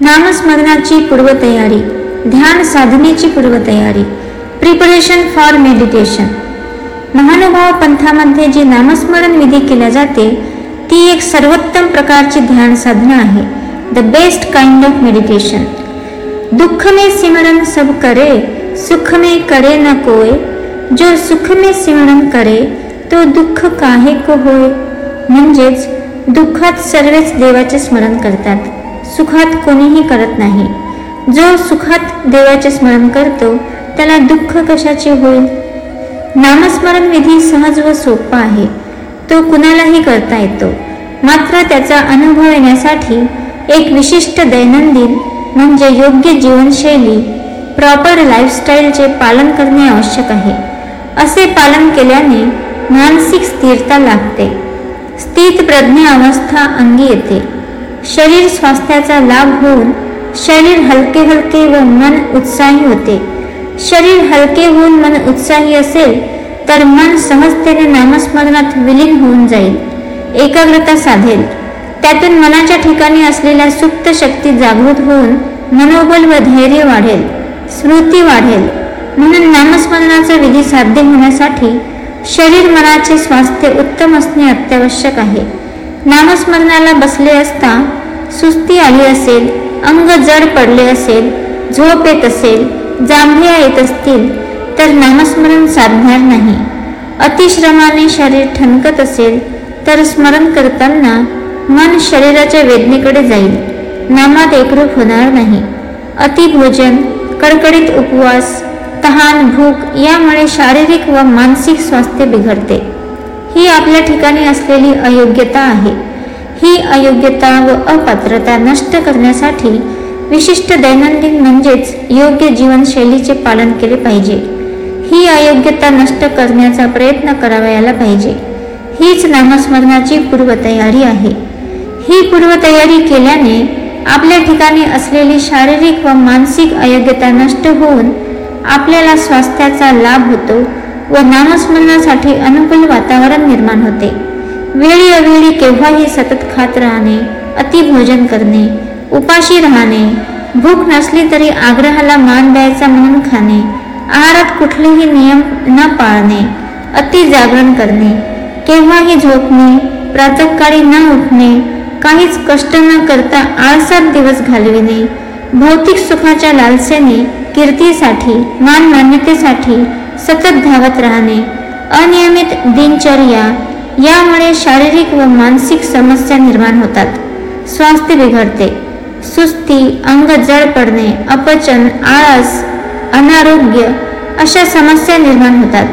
नामस्मरणाची पूर्वतयारी ध्यान साधनेची पूर्वतयारी प्रिपरेशन फॉर मेडिटेशन महानुभाव पंथामध्ये जी नामस्मरण विधी केल्या जाते ती एक सर्वोत्तम प्रकारची ध्यान साधना आहे. The best kind of meditation दुःख में सिमरन सब करे सुख में करे न कोय जो सुख में सिमरन करे तो दुःख काहे को होय म्हणजेच दुःखात सर्वच देवाचे स्मरण करतात. सुखात कोणीही करत नाही. जो सुखात देवाचे स्मरण करतो त्याला दुःख कशाचे होईल? नामस्मरण विधी सहज व सोपा आहे. तो कुणालाही करता येतो. मात्र त्याचा अनुभव येण्यासाठी एक विशिष्ट दैनंदिन म्हणजे योग्य जीवनशैली प्रॉपर लाईफस्टाईलचे पालन करणे आवश्यक आहे. असे पालन केल्याने मानसिक स्थिरता लागते स्थित प्रज्ञा अवस्था अंगी येते. शरीर स्वास्थ्याचा लाभ होऊन शरीर हलके हलके व मन उत्साही होते. शरीर हलके होऊन मन उत्साही असेल तर मन सहजतेने नामस्मरणात विलीन होऊन जाईल. एकाग्रता साधेल. त्यातून मनाच्या ठिकाणी असलेल्या सुप्त शक्ती जागृत होऊन मनोबल व धैर्य वाढेल स्मृती वाढेल. म्हणून नामस्मरणाचा विधी साध्य होण्यासाठी शरीर मनाचे स्वास्थ्य उत्तम असणे अत्यावश्यक आहे. नामस्मरणाला बसले असता सुस्ती आली असेल अंग जड पडले असेल झोप येत असेल जांभया येत असतील तर नामस्मरण साधणार नाही. अतिश्रमाने शरीर ठणकत असेल तर स्मरण करताना मन शरीराच्या वेदनेकडे जाईल. नामात एकरूप होणार नाही. अतिभोजन कडकडीत उपवास तहान भूक यामुळे शारीरिक व मानसिक स्वास्थ्य बिघडते. ही आपल्या ठिकाणी असलेली अयोग्यता आहे. ही अयोग्यता व अपात्रता नष्ट करण्यासाठी विशिष्ट दैनंदिन म्हणजेच योग्य जीवनशैलीचे पालन केले पाहिजे. ही अयोग्यता नष्ट करण्याचा प्रयत्न करावयाला पाहिजे. हीच नामस्मरणाची पूर्वतयारी आहे. ही पूर्वतयारी केल्याने आपल्या ठिकाणी असलेली शारीरिक व मानसिक अयोग्यता नष्ट होऊन आपल्याला स्वास्थ्याचा लाभ होतो व नामस्मरणासाठी अनुकूल वातावरण निर्माण होते. वेळी अवेळी केव्हाही सतत खात राहणे अतिभोजन करणे उपाशी राहणे भूक नसली तरी आग्रहाला मान द्यायचा म्हणून खाणे आहारात कुठलेही नियम न पाळणे अति जागरण करणे केव्हाही झोपणे प्रातकाळी न उठणे काहीच कष्ट न करता आळसात दिवस घालविणे भौतिक सुखाच्या लालसेने कीर्तीसाठी मान मान्यतेसाठी सतत धावत राहणे अनियमित दिनचर्या यामुळे शारीरिक व मानसिक समस्या निर्माण होतात. स्वास्थ्य बिघडते. सुस्ती अंग जड पडणे अपचन आळस अनारोग्य अशा समस्या निर्माण होतात.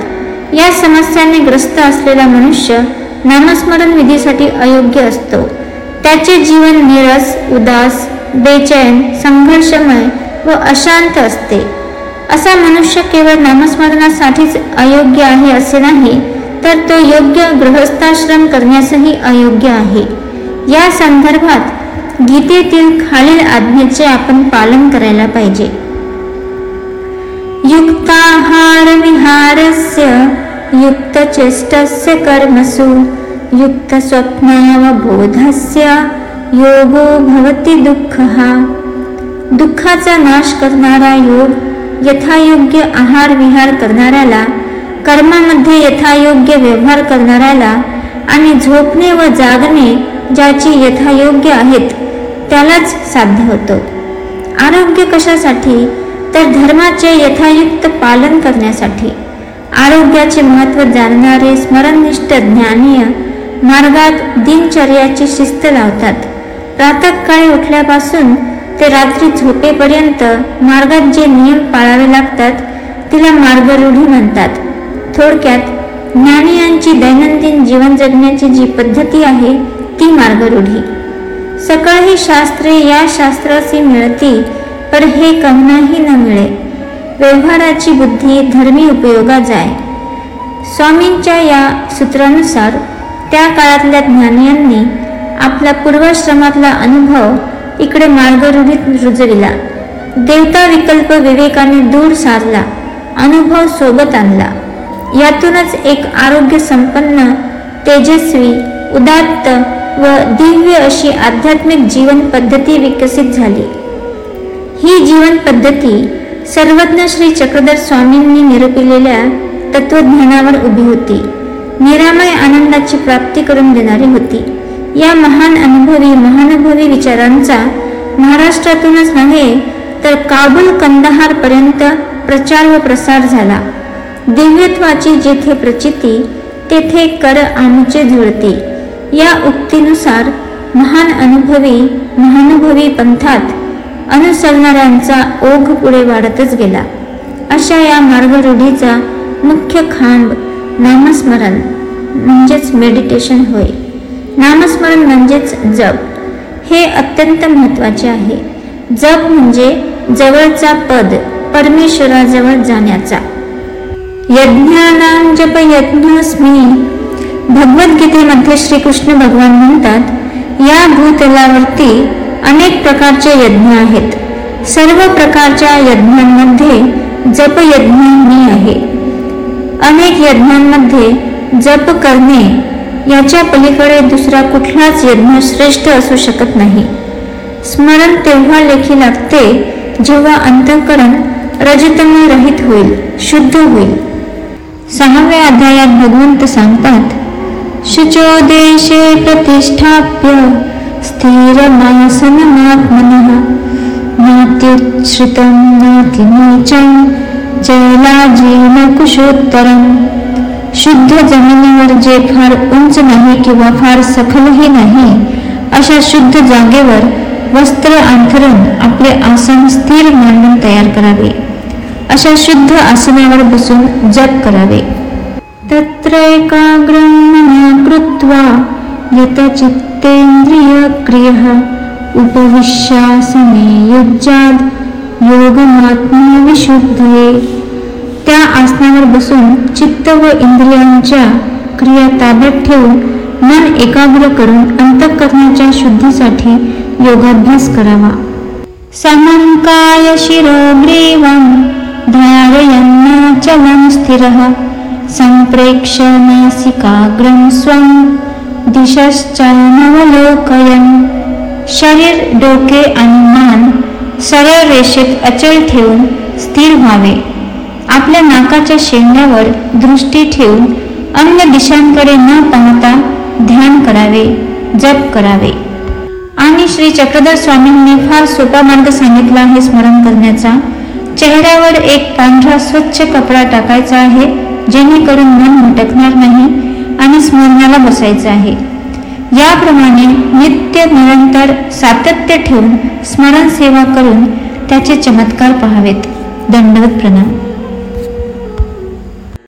या समस्यांनी ग्रस्त असलेला मनुष्य नामस्मरण विधीसाठी अयोग्य असतो. त्याचे जीवन निरस उदास बेचैन संघर्षमय व अशांत असते. असा मनुष्य केवळ नामस्मरणासाठीच अयोग्य आहे असे नाही तर तो योग्य गृहस्थाश्रम करण्यासही अयोग्य आहे. या संदर्भात गीतेतील खालील आज्ञेचे आपण पालन करायला पाहिजे. युक्ताहार विहारस्य युक्तचेष्टस्य कर्मसु युक्तस्वप्नावबोधस्य योगो भवती हा दुःखाचा नाश करणारा योग यथायोग्य आहार विहार करणाऱ्याला कर्मामध्ये यथायोग्य व्यवहार करणाऱ्याला आणि झोपणे व जागणे ज्याची यथायोग्य आहेत त्यालाच साध्य होतो. आरोग्य कशासाठी? तर धर्माचे यथायुक्त पालन करण्यासाठी. आरोग्याचे महत्त्व जाणणारे स्मरणनिष्ठ ज्ञानीय मार्गात दिनचर्याची शिस्त लावतात. प्रातःकाळी उठल्यापासून ते रात्री झोपेपर्यंत मार्गात जे नियम पाळावे लागतात तिला मार्गरूढी म्हणतात. थोडक्यात ज्ञानियांची दैनंदिन जीवन जगण्याची जी पद्धती आहे ती मार्गरूढी. सकळ ही शास्त्रे या शास्त्राशी मिळती पर हे कमनाही न मिळे. व्यवहाराची बुद्धी धर्मी उपयोगा जाय. स्वामींच्या या सूत्रानुसार त्या काळातल्या ज्ञानियांनी आपला पूर्वाश्रमातला अनुभव इकडे मार्गरूढीत रुजविला. देवता विकल्प विवेकाने दूर सारला अनुभव सोबत आणला. यातूनच एक आरोग्य संपन्न तेजस्वी उदात्त व दिव्य अशी आध्यात्मिक जीवन पद्धती विकसित झाली. ही जीवन पद्धती सर्वज्ञ श्री चक्रधर स्वामींनी निरूपिलेल्या तत्वज्ञानावर उभी होती. निरामय आनंदाची प्राप्ती करून देणारी होती. या महान अनुभवी महानुभवी विचारांचा महाराष्ट्रातूनच नव्हे तर काबुल कंदहार पर्यंत प्रचार व प्रसार झाला. दिव्यत्वाची जेथे प्रचिती तेथे कर आमचे जुळते. या उक्तीनुसार महान अनुभवी महानुभवी पंथात अनुसरणाऱ्यांचा ओघ पुढे वाढतच गेला. अशा या मार्गरूढीचा मुख्य खांब नामस्मरण म्हणजेच मेडिटेशन होय. नामस्मरण म्हणजेच जप. हे अत्यंत महत्त्वाचे आहे. जप म्हणजे जवळचा पद परमेश्वराजवळ जाण्याचा. यज्ञानां जप यज्ञस्मी भगवद्गीतेमध्ये श्रीकृष्ण भगवान म्हणतात या भूतलावरती अनेक प्रकारचे यज्ञ आहेत. सर्व प्रकारच्या यज्ञांमध्ये जप यज्ञ मी आहे. अनेक यज्ञांमध्ये जप करणे याच्या पलीकडे दुसरा कुठलाच यज्ञ श्रेष्ठ असू शकत नाही. स्मरण तेव्हा लेखी लागते जेव्हा अंतःकरण रजतमय रहित होईल शुद्ध होईल. सहाव्या अध्यायात भगवंत सांगतात शुचो देशे प्रतिष्ठाप्य स्थिरमासनमात्मनः नात्युच्छ्रितं नातिनीचं जलाजीन कुशोत्तरम। शुद्ध जमिनीवर जे फार उंच नाही किंवा फार सखलही नाही अशा शुद्ध जागेवर वस्त्र अंथरून आपले आसन स्थिर मांडून तयार करावे. अशा शुद्ध आसनावर बसून जप करावे. तत्र कृत्वा यत कृत्वा क्रिय उपविश्यासने युज्याद योगमात्मविशुद्धये। त्या आसनावर बसून चित्त व इंद्रियांच्या क्रिया ताब्यात ठेवून मन एकाग्र करून अंतःकरणाच्या शुद्धीसाठी योगाभ्यास करावा. समंकाय शिरोग्रीवं धारयन्नाचलं स्थिरः सम्प्रेक्ष्य नासिकाग्रं स्वं दिशश्चानवलोकयन् शरीर डोके आणि मान सरळ रेषेत अचल ठेवून स्थिर व्हावे. आपल्या नाकाच्या शेंड्यावर दृष्टी ठेवून अन्य दिशांकडे न पाहता ध्यान करावे जप करावे. आणि श्री चक्रधर स्वामींनी फार सोपा मार्ग सांगितला आहे स्मरण करण्याचा. चेहऱ्यावर एक पांढरा स्वच्छ कपडा टाकायचा आहे जेणेकरून मन भटकणार नाही आणि स्मरणाला बसायचं आहे. याप्रमाणे नित्य निरंतर सातत्य ठेवून स्मरण सेवा करून त्याचे चमत्कार पहावेत. दंडवत प्रणाम.